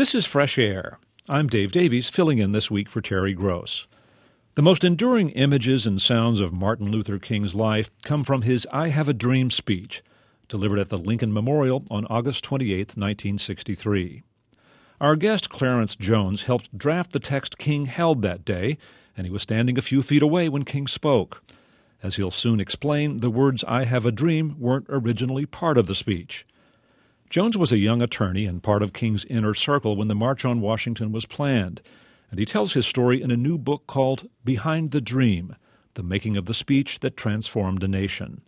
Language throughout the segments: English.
This is Fresh Air. I'm Dave Davies, filling in this week for Terry Gross. The most enduring images and sounds of Martin Luther King's life come from his I Have a Dream speech, delivered at the Lincoln Memorial on August 28, 1963. Our guest, Clarence Jones, helped draft the text King held that day, and he was standing a few feet away when King spoke. As he'll soon explain, the words I Have a Dream weren't originally part of the speech. Jones was a young attorney and part of King's inner circle when the March on Washington was planned, and he tells his story in a new book called Behind the Dream The Making of the Speech That Transformed a Nation.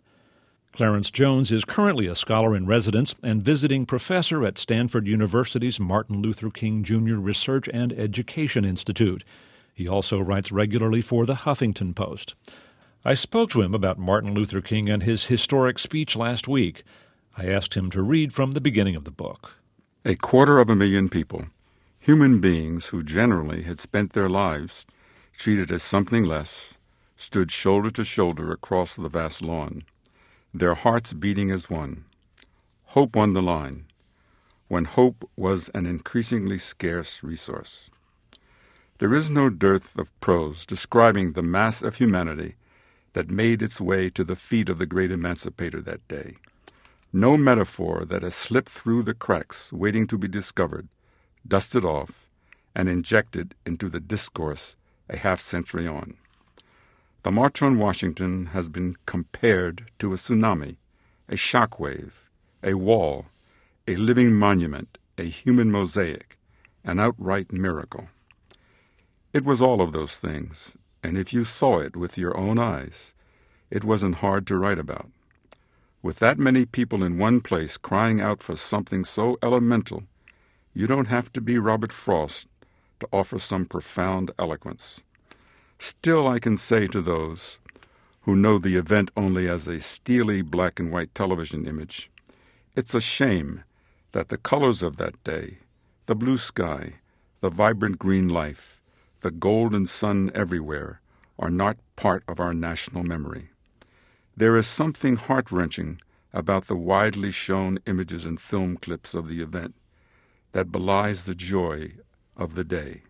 Clarence Jones is currently a scholar in residence and visiting professor at Stanford University's Martin Luther King Jr. Research and Education Institute. He also writes regularly for the Huffington Post. I spoke to him about Martin Luther King and his historic speech last week. I asked him to read from the beginning of the book. A quarter of a million people, human beings who generally had spent their lives treated as something less, stood shoulder to shoulder across the vast lawn, their hearts beating as one. Hope won the line, when hope was an increasingly scarce resource. There is no dearth of prose describing the mass of humanity that made its way to the feet of the great emancipator that day no metaphor that has slipped through the cracks waiting to be discovered, dusted off, and injected into the discourse a half century on. The March on Washington has been compared to a tsunami, a shock wave, a wall, a living monument, a human mosaic, an outright miracle. It was all of those things, and if you saw it with your own eyes, it wasn't hard to write about. With that many people in one place crying out for something so elemental, you don't have to be Robert Frost to offer some profound eloquence. Still, I can say to those who know the event only as a steely black and white television image, it's a shame that the colors of that day, the blue sky, the vibrant green life, the golden sun everywhere, are not part of our national memory. There is something heart wrenching about the widely shown images and film clips of the event that belies the joy of the day.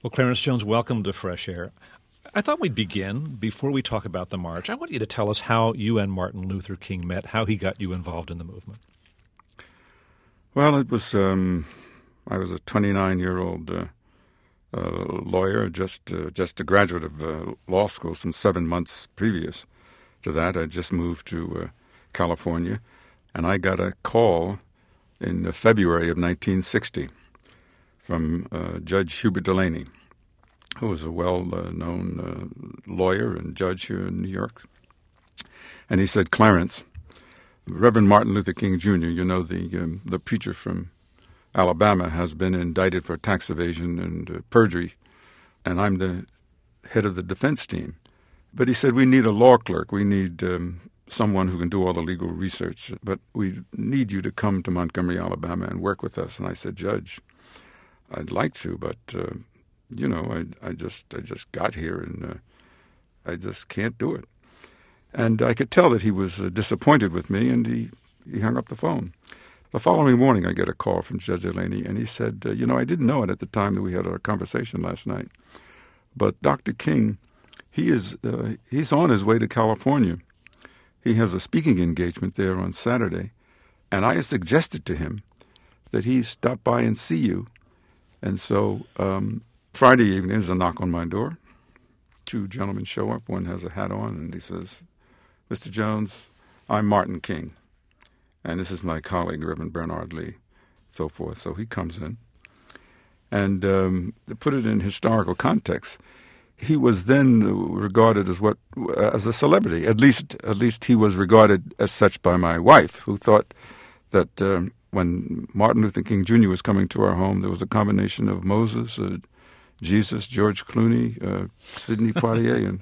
Well, Clarence Jones, welcome to Fresh Air. I thought we'd begin before we talk about the march. I want you to tell us how you and Martin Luther King met, how he got you involved in the movement. Well, it was um, I was a 29 year old uh, uh, lawyer, just uh, just a graduate of uh, law school, some seven months previous, to that. I just moved to uh, California, and I got a call in February of 1960 from uh, Judge Hubert Delaney, who was a well-known uh, lawyer and judge here in New York. And he said, Clarence, Reverend Martin Luther King Jr., you know, the, um, the preacher from Alabama, has been indicted for tax evasion and uh, perjury, and I'm the head of the defense team. But he said, We need a law clerk. We need um, someone who can do all the legal research. But we need you to come to Montgomery, Alabama and work with us. And I said, Judge, I'd like to, but, uh, you know, I, I, just I just got here and uh, I just can't do it. And I could tell that he was uh, disappointed with me, and he, he hung up the phone. The following morning, I get a call from Judge Delaney, and he said, uh, You know, I didn't know it at the time that we had our conversation last night, but Dr. King he is uh, he's on his way to California. He has a speaking engagement there on Saturday, and I suggested to him that he stop by and see you. And so um, Friday evening, there's a knock on my door. Two gentlemen show up. One has a hat on, and he says, "Mr. Jones, I'm Martin King, and this is my colleague Reverend Bernard Lee." So forth. So he comes in, and um, to put it in historical context, he was then regarded as what as a celebrity. At least, at least he was regarded as such by my wife, who thought that um, when Martin Luther King Jr. was coming to our home, there was a combination of Moses, uh, Jesus, George Clooney, uh, Sidney Poitier, and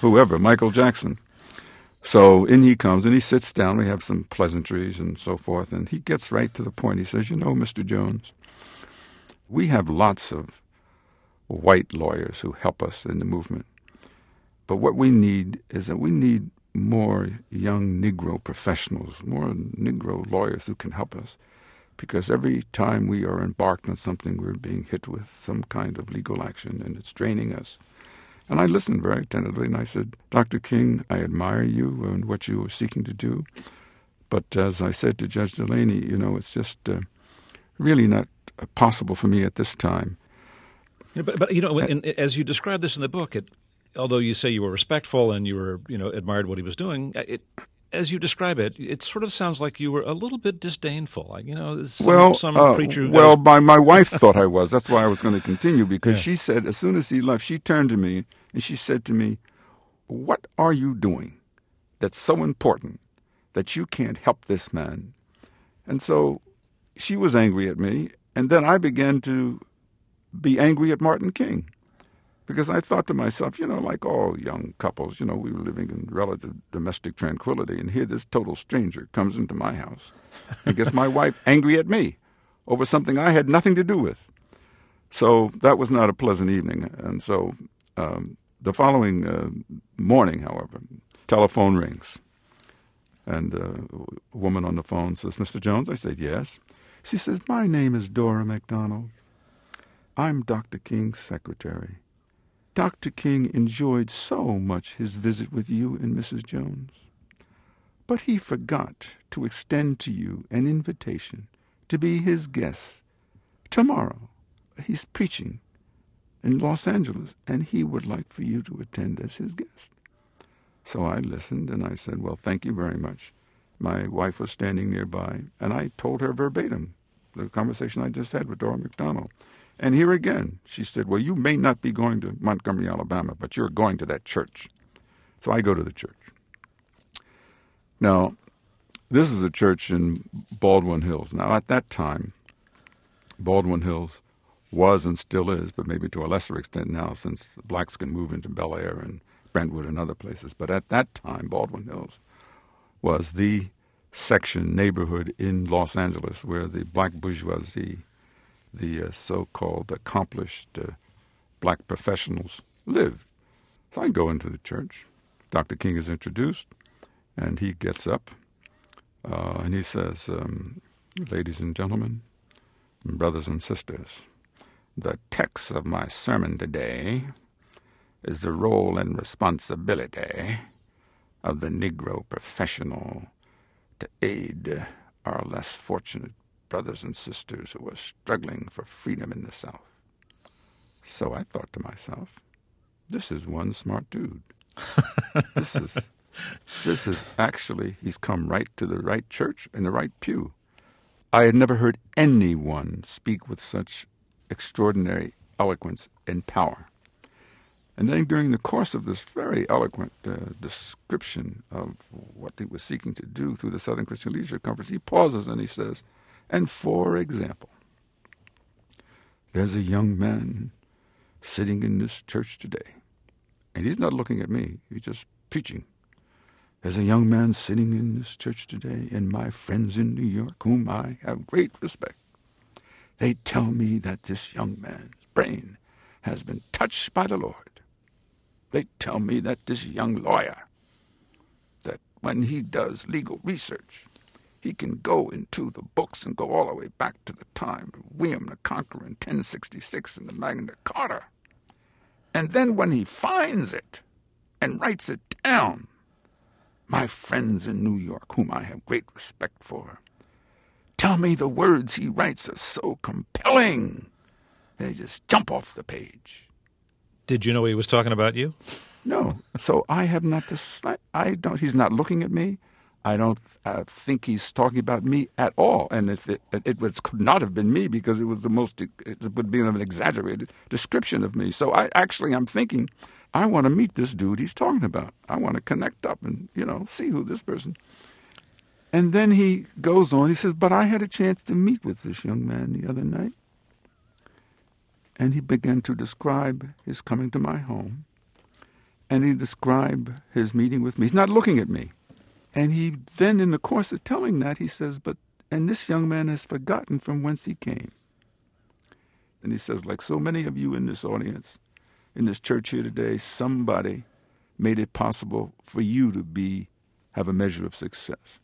whoever, Michael Jackson. So in he comes and he sits down. We have some pleasantries and so forth, and he gets right to the point. He says, "You know, Mr. Jones, we have lots of white lawyers who help us in the movement. But what we need is that we need more young Negro professionals, more Negro lawyers who can help us. because every time we are embarked on something, we're being hit with some kind of legal action and it's draining us. And I listened very attentively and I said, Dr. King, I admire you and what you are seeking to do. But as I said to Judge Delaney, you know, it's just uh, really not possible for me at this time. But, but you know, in, as you describe this in the book, it, although you say you were respectful and you were, you know, admired what he was doing, it, as you describe it, it sort of sounds like you were a little bit disdainful. Like you know, some, well, some uh, preacher. well, goes, my my wife thought I was. That's why I was going to continue because Yeah. she said as soon as he left, she turned to me and she said to me, "What are you doing that's so important that you can't help this man?" And so she was angry at me, and then I began to be angry at Martin King because I thought to myself, you know, like all young couples, you know, we were living in relative domestic tranquility, and here this total stranger comes into my house and gets my wife angry at me over something I had nothing to do with. So that was not a pleasant evening. And so um, the following uh, morning, however, telephone rings. And uh, a woman on the phone says, Mr. Jones? I said, yes. She says, My name is Dora McDonald. I'm Dr. King's secretary. Dr. King enjoyed so much his visit with you and Mrs. Jones. But he forgot to extend to you an invitation to be his guest tomorrow. He's preaching in Los Angeles, and he would like for you to attend as his guest. So I listened and I said, Well, thank you very much. My wife was standing nearby, and I told her verbatim the conversation I just had with Dora McDonald. And here again, she said, Well, you may not be going to Montgomery, Alabama, but you're going to that church. So I go to the church. Now, this is a church in Baldwin Hills. Now, at that time, Baldwin Hills was and still is, but maybe to a lesser extent now, since blacks can move into Bel Air and Brentwood and other places. But at that time, Baldwin Hills was the section neighborhood in Los Angeles where the black bourgeoisie, the uh, so-called accomplished uh, black professionals lived. So I go into the church. Dr. King is introduced, and he gets up uh, and he says, um, "Ladies and gentlemen, brothers and sisters, the text of my sermon today is the role and responsibility of the Negro professional to aid our less fortunate brothers and sisters who were struggling for freedom in the South. So I thought to myself, this is one smart dude. this is this is actually he's come right to the right church in the right pew. I had never heard anyone speak with such extraordinary eloquence and power. And then during the course of this very eloquent uh, description of what he was seeking to do through the Southern Christian Leadership Conference, he pauses and he says, and for example, there's a young man sitting in this church today, and he's not looking at me, he's just preaching. There's a young man sitting in this church today, and my friends in New York, whom I have great respect, they tell me that this young man's brain has been touched by the Lord. They tell me that this young lawyer, that when he does legal research, he can go into the books and go all the way back to the time of William the Conqueror in 1066 and the Magna Carta. And then when he finds it and writes it down, my friends in New York, whom I have great respect for, tell me the words he writes are so compelling. They just jump off the page. Did you know he was talking about you? No. So I have not the slight. I don't. He's not looking at me. I don't uh, think he's talking about me at all. And if it, it was could not have been me because it was the most. It would be an exaggerated description of me. So I actually I'm thinking, I want to meet this dude he's talking about. I want to connect up and you know see who this person. And then he goes on. He says, "But I had a chance to meet with this young man the other night." And he began to describe his coming to my home. And he described his meeting with me. He's not looking at me. And he then, in the course of telling that, he says, But, and this young man has forgotten from whence he came. And he says, like so many of you in this audience, in this church here today, somebody made it possible for you to be have a measure of success.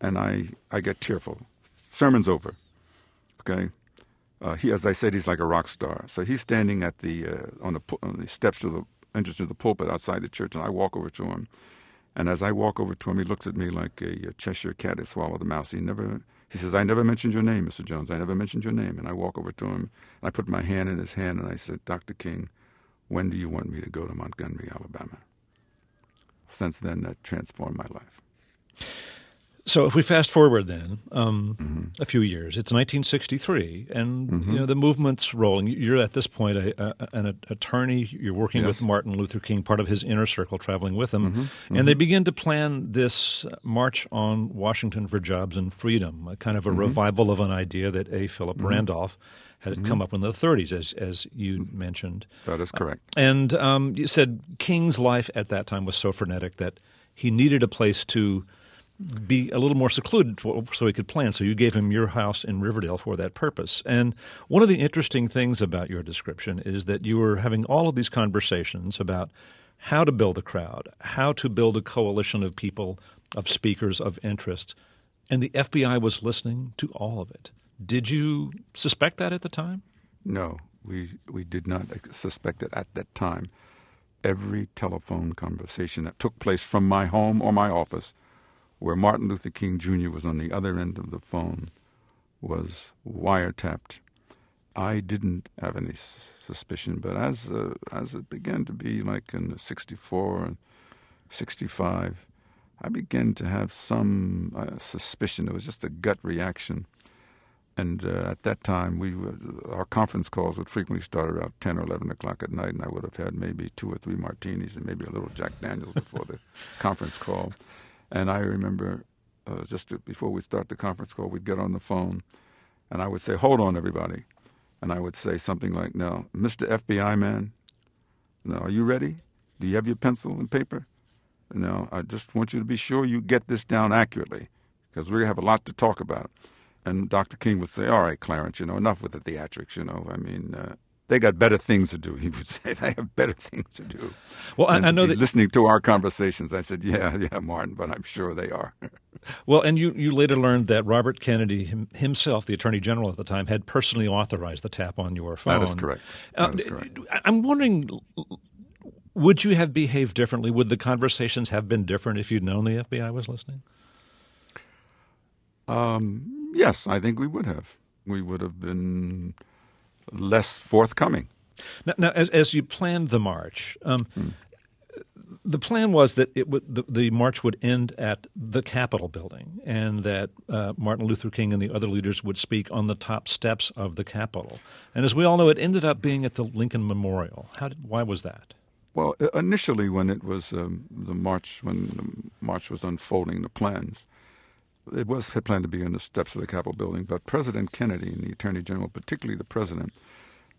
And I, I get tearful sermon's over. Okay, uh, he, as I said, he's like a rock star. So he's standing at the uh, on the on the steps to the entrance to the pulpit outside the church, and I walk over to him. And as I walk over to him, he looks at me like a, a Cheshire cat that swallowed a mouse. He never he says, I never mentioned your name, Mr. Jones. I never mentioned your name. And I walk over to him, and I put my hand in his hand, and I said, Dr. King, when do you want me to go to Montgomery, Alabama? Since then, that transformed my life. So if we fast forward then um, mm-hmm. a few years, it's 1963, and mm-hmm. you know the movement's rolling. You're at this point a, a, an attorney. You're working yes. with Martin Luther King, part of his inner circle, traveling with him, mm-hmm. and they mm-hmm. begin to plan this march on Washington for jobs and freedom, a kind of a mm-hmm. revival of an idea that A. Philip mm-hmm. Randolph had come up in the 30s, as as you mentioned. That is correct. Uh, and um, you said King's life at that time was so frenetic that he needed a place to be a little more secluded so he could plan. So you gave him your house in Riverdale for that purpose. And one of the interesting things about your description is that you were having all of these conversations about how to build a crowd, how to build a coalition of people, of speakers, of interest. And the FBI was listening to all of it. Did you suspect that at the time? No, we, we did not suspect it at that time. Every telephone conversation that took place from my home or my office where Martin Luther King Jr. was on the other end of the phone, was wiretapped. I didn't have any suspicion, but as uh, as it began to be like in '64 and '65, I began to have some uh, suspicion. It was just a gut reaction. And uh, at that time, we would, our conference calls would frequently start around 10 or 11 o'clock at night, and I would have had maybe two or three martinis and maybe a little Jack Daniels before the conference call. And I remember uh, just to, before we start the conference call, we'd get on the phone, and I would say, "Hold on, everybody," and I would say something like, "Now, Mr. FBI man, now are you ready? Do you have your pencil and paper? Now, I just want you to be sure you get this down accurately, because we have a lot to talk about." And Dr. King would say, "All right, Clarence, you know, enough with the theatrics. You know, I mean, uh, they got better things to do. He would say they have better things to do. Well, I, I know that listening to our conversations, I said, "Yeah, yeah, Martin," but I'm sure they are. well, and you you later learned that Robert Kennedy himself, the Attorney General at the time, had personally authorized the tap on your phone. That is correct. Uh, that uh, is correct. I'm wondering. Would you have behaved differently? Would the conversations have been different if you'd known the FBI was listening? Um, yes, I think we would have. We would have been less forthcoming. Now, now as, as, you planned the march, um, hmm. the plan was that it would, the, the, march would end at the Capitol building and that uh, Martin Luther King and the other leaders would speak on the top steps of the Capitol. And as we all know, it ended up being at the Lincoln Memorial. How did, why was that? Well, initially, when it was um, the march, when the march was unfolding the plans, it was planned to be on the steps of the Capitol building, but President Kennedy and the Attorney General, particularly the President,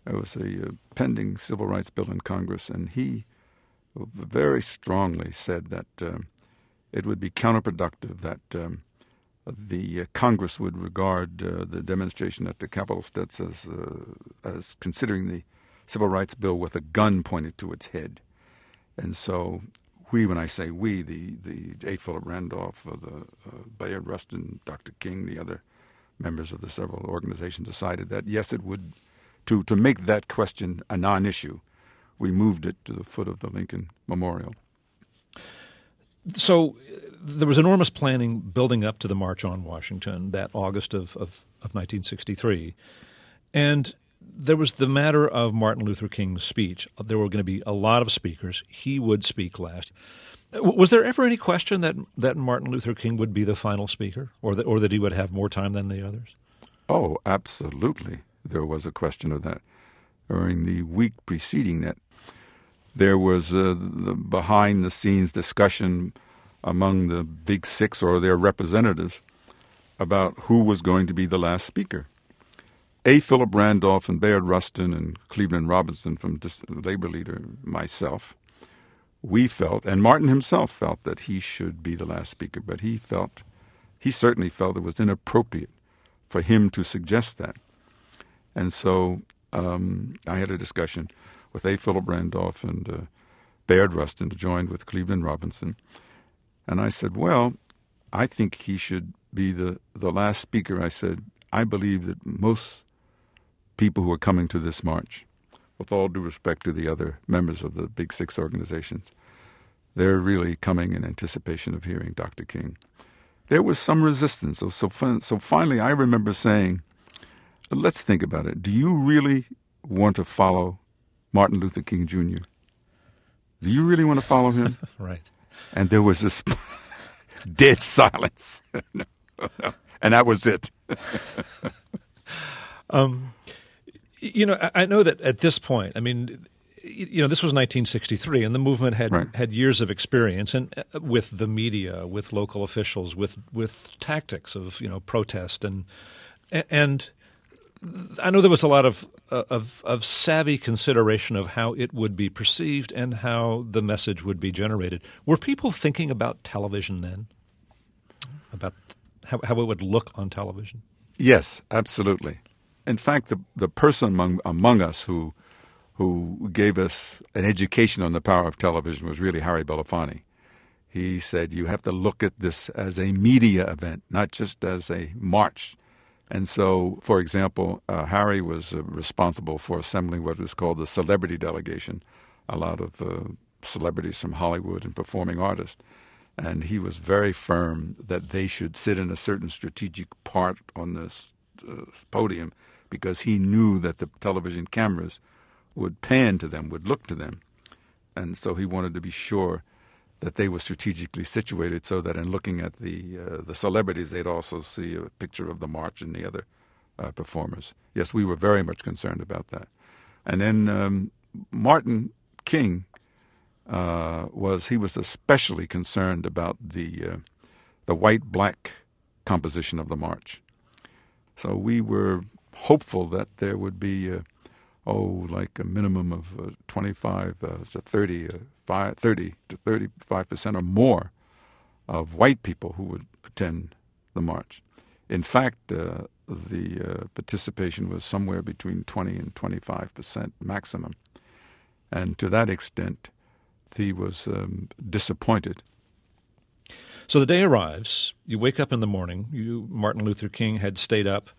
there was a uh, pending civil rights bill in Congress, and he very strongly said that uh, it would be counterproductive that um, the uh, Congress would regard uh, the demonstration at the Capitol steps as uh, as considering the civil rights bill with a gun pointed to its head, and so we, when I say we, the, the A. Philip Randolph, uh, the uh, Bayard Rustin, Dr. King, the other members of the several organizations decided that yes, it would to to make that question a non-issue. We moved it to the foot of the Lincoln Memorial. So there was enormous planning building up to the March on Washington that August of, of, of 1963. And there was the matter of Martin Luther King's speech. There were going to be a lot of speakers. He would speak last. Was there ever any question that, that Martin Luther King would be the final speaker or that, or that he would have more time than the others? Oh, absolutely. There was a question of that. During the week preceding that, there was uh, the behind the scenes discussion among the big six or their representatives about who was going to be the last speaker. A. Philip Randolph and Bayard Rustin and Cleveland Robinson from labor leader, myself, we felt, and Martin himself felt that he should be the last speaker, but he felt, he certainly felt it was inappropriate for him to suggest that. And so um, I had a discussion with A. Philip Randolph and uh, Bayard Rustin, joined with Cleveland Robinson. And I said, well, I think he should be the, the last speaker, I said, I believe that most people who are coming to this march, with all due respect to the other members of the Big Six organizations, they're really coming in anticipation of hearing Dr. King. There was some resistance. So, so, so finally, I remember saying, let's think about it. Do you really want to follow Martin Luther King Jr.? Do you really want to follow him? right. And there was this dead silence. and that was it. um, you know, I know that at this point, I mean, you know, this was 1963, and the movement had right. had years of experience, and uh, with the media, with local officials, with with tactics of you know protest, and and I know there was a lot of, uh, of of savvy consideration of how it would be perceived and how the message would be generated. Were people thinking about television then? About how, how it would look on television? Yes, absolutely. In fact, the the person among among us who who gave us an education on the power of television was really Harry Belafonte. He said you have to look at this as a media event, not just as a march. And so, for example, uh, Harry was uh, responsible for assembling what was called the celebrity delegation, a lot of uh, celebrities from Hollywood and performing artists. And he was very firm that they should sit in a certain strategic part on this uh, podium because he knew that the television cameras would pan to them, would look to them. And so he wanted to be sure that they were strategically situated so that in looking at the uh, the celebrities, they'd also see a picture of the march and the other uh, performers. Yes, we were very much concerned about that. And then um, Martin King uh, was he was especially concerned about the uh, the white black composition of the march. So we were hopeful that there would be uh, oh, like a minimum of uh, 25 uh, to 30, uh, 5, 30 to 35 percent or more of white people who would attend the march. In fact, uh, the uh, participation was somewhere between 20 and 25 percent maximum. And to that extent, he was um, disappointed. So the day arrives. You wake up in the morning. You, Martin Luther King, had stayed up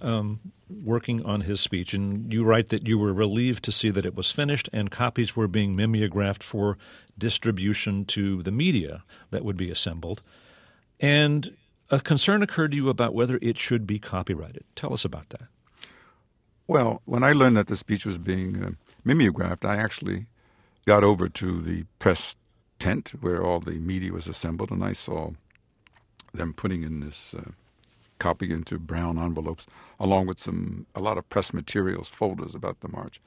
um, working on his speech, and you write that you were relieved to see that it was finished and copies were being mimeographed for distribution to the media that would be assembled. And a concern occurred to you about whether it should be copyrighted. Tell us about that. Well, when I learned that the speech was being uh, mimeographed, I actually got over to the press tent where all the media was assembled, and I saw them putting in this. Uh, copy into brown envelopes, along with some a lot of press materials, folders about the march.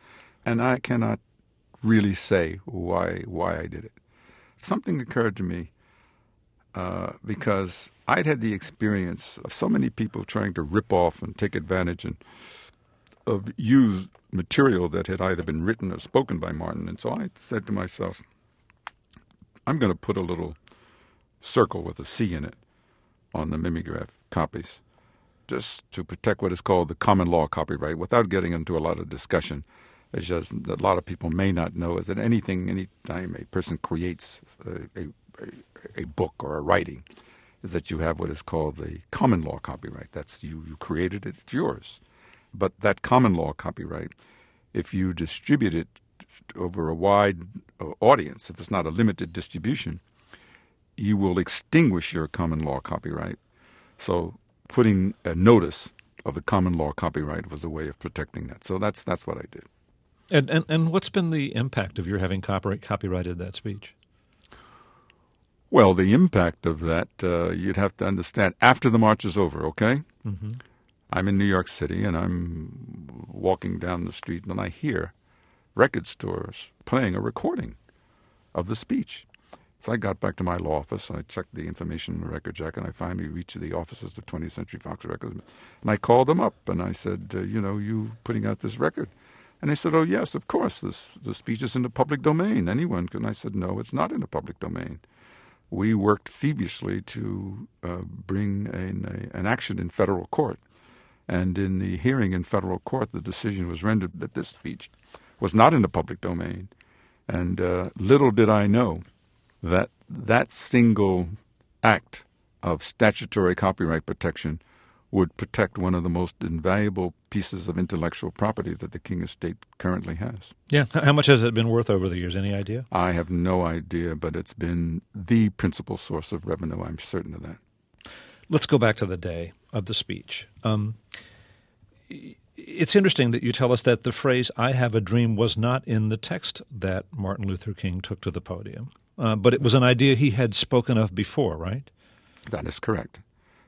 And I cannot really say why why I did it. Something occurred to me uh, because I'd had the experience of so many people trying to rip off and take advantage and of used material that had either been written or spoken by Martin. And so I said to myself, I'm going to put a little circle with a C in it on the mimeograph copies, just to protect what is called the common law copyright, without getting into a lot of discussion. It's just a lot of people may not know is that anything, anytime a person creates a, a, a, book or a writing, is that you have what is called a common law copyright. That's you, you created it, it's yours. But that common law copyright, if you distribute it over a wide uh, audience, if it's not a limited distribution, you will extinguish your common law copyright. So putting a notice of the common law copyright was a way of protecting that. So that's that's what I did. And and, and what's been the impact of your having copyright, copyrighted that speech? Well, the impact of that uh, you'd have to understand after the march is over. Okay, mm-hmm. I'm in New York City and I'm walking down the street and I hear record stores playing a recording of the speech. So I got back to my law office. and I checked the information in the record jacket, and I finally reached the offices of 20th Century Fox Records. And I called them up, and I said, uh, you know, you putting out this record? And they said, oh, yes, of course. This, the speech is in the public domain. Anyone can. I said, no, it's not in the public domain. We worked feverishly to uh, bring an, a, an action in federal court. And in the hearing in federal court, the decision was rendered that this speech was not in the public domain. And uh, little did I know that that single act of statutory copyright protection would protect one of the most invaluable pieces of intellectual property that the King estate currently has. Yeah. How much has it been worth over the years? Any idea? I have no idea, but it's been the principal source of revenue. I'm certain of that. Let's go back to the day of the speech. Um, it's interesting that you tell us that the phrase "I have a dream" was not in the text that Martin Luther King took to the podium, uh, but it was an idea he had spoken of before, right? That is correct.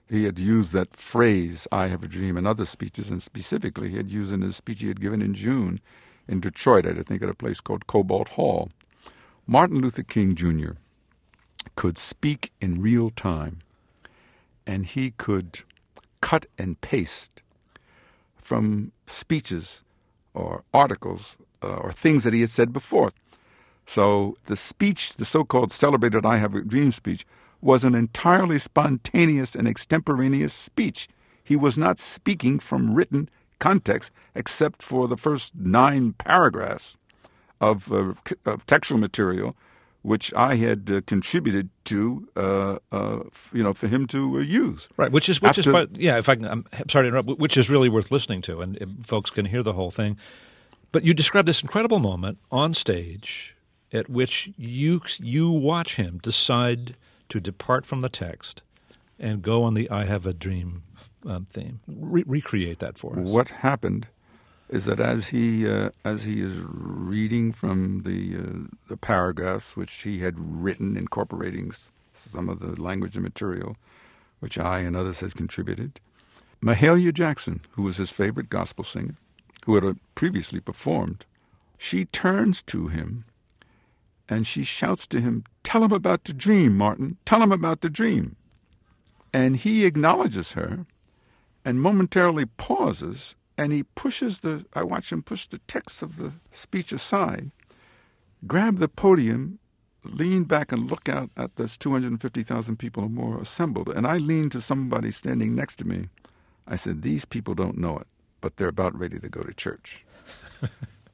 He had used that phrase, I have a dream, in other speeches, and specifically he had used in his speech he had given in June in Detroit, I think at a place called Cobo Hall. Martin Luther King Jr. could speak in real time, and he could cut and paste from speeches or articles uh, or things that he had said before. So the speech, the so called celebrated I Have a Dream speech, was an entirely spontaneous and extemporaneous speech. He was not speaking from written context except for the first nine paragraphs of, uh, of textual material which I had uh, contributed to, uh, uh, you know, for him to uh, use. Right, which is which After, is part, yeah. If I can, I'm sorry to interrupt, which is really worth listening to, and folks can hear the whole thing. But you describe this incredible moment on stage at which you you watch him decide to depart from the text and go on the "I Have a Dream" um, theme. Re- recreate that for us. What happened is that as he uh, as he is reading from the uh, the paragraphs which he had written, incorporating some of the language and material, which I and others had contributed, Mahalia Jackson, who was his favorite gospel singer, who had uh, previously performed, she turns to him and she shouts to him, Tell him about the dream, Martin. Tell him about the dream. And he acknowledges her and momentarily pauses and he pushes the, I watch him push the text of the speech aside, grab the podium, lean back and look out at those 250,000 people or more assembled. And I lean to somebody standing next to me. I said, These people don't know it, but they're about ready to go to church.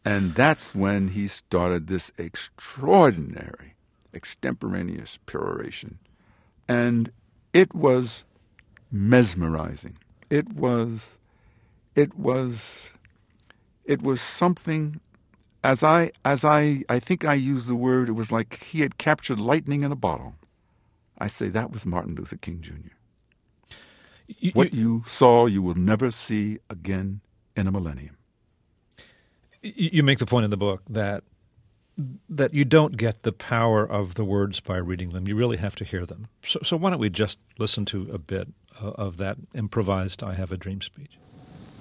and that's when he started this extraordinary extemporaneous peroration. And it was mesmerizing. It was it was it was something as I as I I think I used the word it was like he had captured lightning in a bottle. I say that was Martin Luther King Jr. You, what you saw you will never see again in a millennium. You make the point in the book that that you don't get the power of the words by reading them. You really have to hear them. So, so why don't we just listen to a bit uh, of that improvised "I Have a Dream" speech?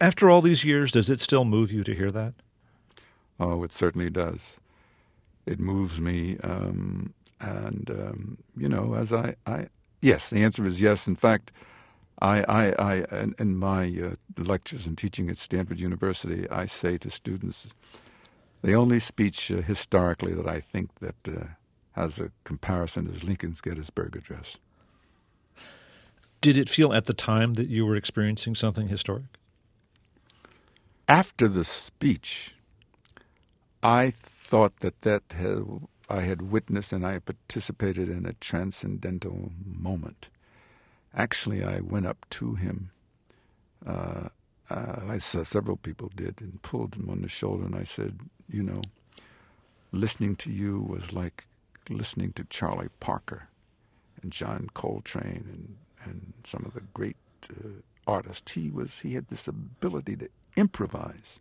After all these years, does it still move you to hear that? Oh, it certainly does. It moves me, um, and um, you know, as I, I, yes, the answer is yes. In fact, I, I, I in, my uh, lectures and teaching at Stanford University, I say to students, the only speech uh, historically that I think that uh, has a comparison is Lincoln's Gettysburg Address. Did it feel at the time that you were experiencing something historic? After the speech, I thought that that had, I had witnessed and I participated in a transcendental moment Actually, I went up to him. Uh, uh, I saw several people did and pulled him on the shoulder, and I said, "You know, listening to you was like listening to Charlie Parker and John Coltrane and and some of the great uh, artists. He was he had this ability to improvise.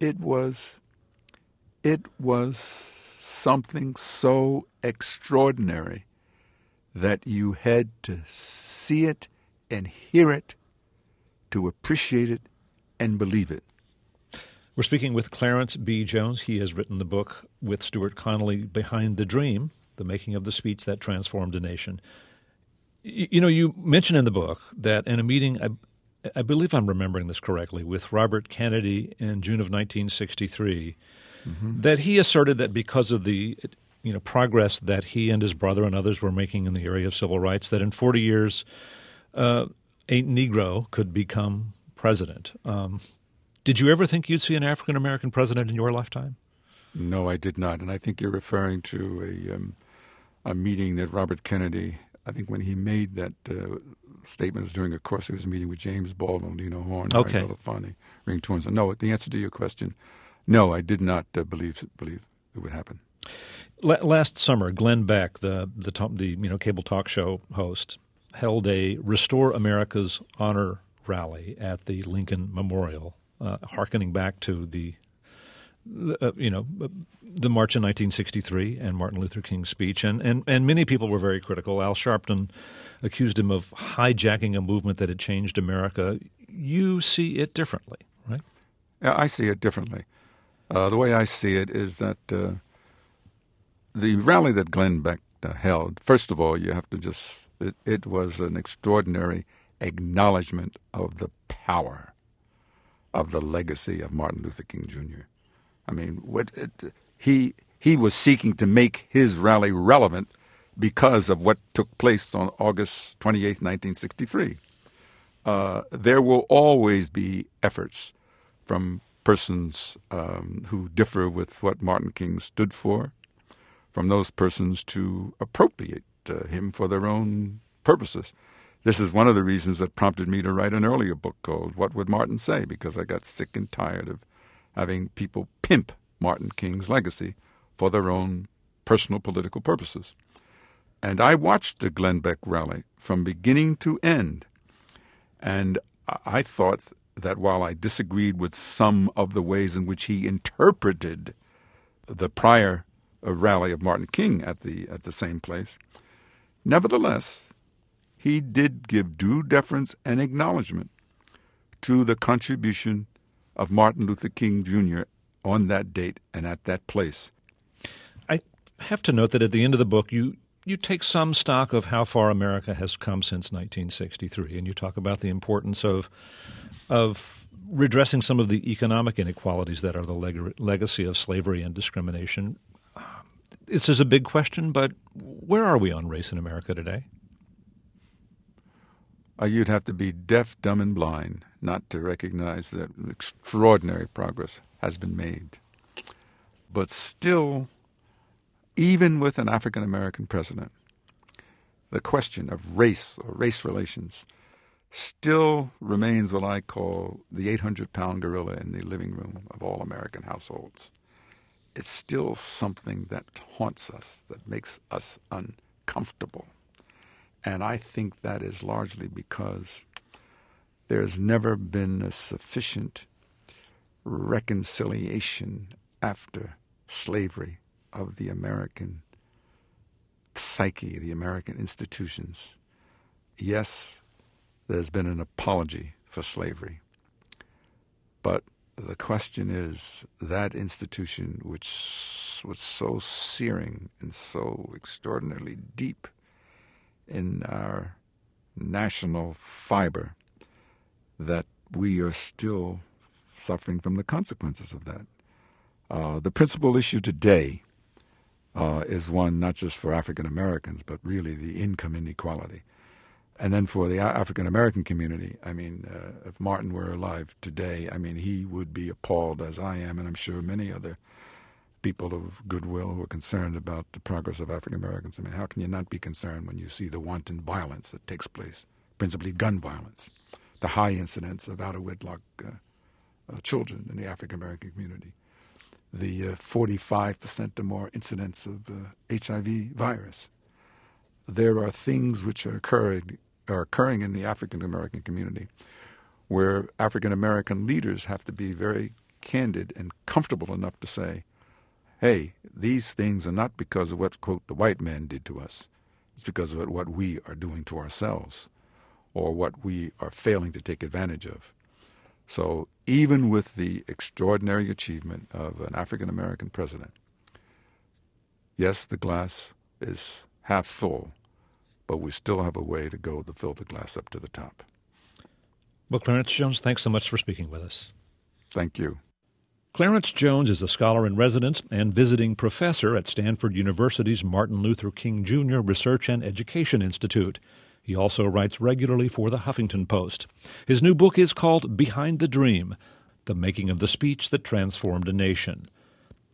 It was it was something so extraordinary that you had to see it and hear it to appreciate it and believe it. We're speaking with Clarence B. Jones. He has written the book with Stuart Connelly, Behind the Dream, the making of the speech that transformed a nation. You know, you mention in the book that in a meeting, I, believe I'm remembering this correctly, with Robert Kennedy in June of 1963, mm-hmm. that he asserted that because of the you know progress that he and his brother and others were making in the area of civil rights that in 40 years uh, a Negro could become president. Um, did you ever think you'd see an African American president in your lifetime? No, I did not, and I think you're referring to a um, a meeting that Robert Kennedy. I think when he made that uh, statement, was during a course. It was a meeting with James Baldwin, Lena Horne, okay. Ray Belafonte, Ring Torrance. No, the answer to your question, no, I did not uh, believe believe it would happen. Last summer, Glenn Beck, the the, the you know cable talk show host, held a Restore America's Honor rally at the Lincoln Memorial, uh, harkening back to the uh, you know, the March in 1963 and Martin Luther King's speech, and, and, and many people were very critical. Al Sharpton accused him of hijacking a movement that had changed America. You see it differently, right? Yeah, I see it differently. Uh, the way I see it is that uh, the rally that Glenn Beck uh, held, first of all, you have to just, it, it, was an extraordinary acknowledgement of the power of the legacy of Martin Luther King Jr. I mean, what it, he he was seeking to make his rally relevant because of what took place on August 28, 1963. Uh, there will always be efforts from persons um, who differ with what Martin King stood for from those persons to appropriate uh, him for their own purposes. This is one of the reasons that prompted me to write an earlier book called What Would Martin Say? because I got sick and tired of having people pimp Martin King's legacy for their own personal political purposes. And I watched the Glenn Beck rally from beginning to end. And I thought that while I disagreed with some of the ways in which he interpreted the prior uh, rally of Martin King at the at the same place. Nevertheless, he did give due deference and acknowledgement to the contribution of Martin Luther King Jr. on that date and at that place. I have to note that at the end of the book, you you take some stock of how far America has come since 1963, and you talk about the importance of of redressing some of the economic inequalities that are the leg- legacy of slavery and discrimination this is a big question, but where are we on race in America today? Uh, you'd have to be deaf, dumb, and blind not to recognize that extraordinary progress has been made. But still, even with an African American president, the question of race or race relations still remains what I call the 800 pound gorilla in the living room of all American households. it's still something that haunts us, that makes us uncomfortable. And I think that is largely because there's never been a sufficient reconciliation after slavery of the American psyche, the American institutions. Yes, there's been an apology for slavery. But the question is that institution, which was so searing and so extraordinarily deep in our national fiber, that we are still suffering from the consequences of that. Uh, the principal issue today uh, is one not just for African Americans, but really the income inequality. And then for the African American community, I mean, uh, if Martin were alive today, I mean, he would be appalled as I am, and I'm sure many other people of goodwill who are concerned about the progress of African Americans. I mean, how can you not be concerned when you see the wanton violence that takes place, principally gun violence, the high incidence of out of wedlock uh, uh, children in the African American community, the 45% uh, or more incidence of HIV uh, virus? There are things which are occurring are occurring in the African American community where African American leaders have to be very candid and comfortable enough to say, hey, these things are not because of what, quote, the white man did to us. It's because of what we are doing to ourselves or what we are failing to take advantage of. So, even with the extraordinary achievement of an African American president, yes, the glass is half full, but we still have a way to go to fill the glass up to the top. Well, Clarence Jones, thanks so much for speaking with us. Thank you. Clarence Jones is a scholar in residence and visiting professor at Stanford University's Martin Luther King Jr. Research and Education Institute. He also writes regularly for the Huffington Post. His new book is called Behind the Dream The Making of the Speech That Transformed a Nation.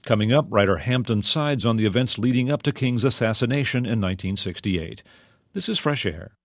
Coming up, writer Hampton Sides on the events leading up to King's assassination in 1968. This is Fresh Air.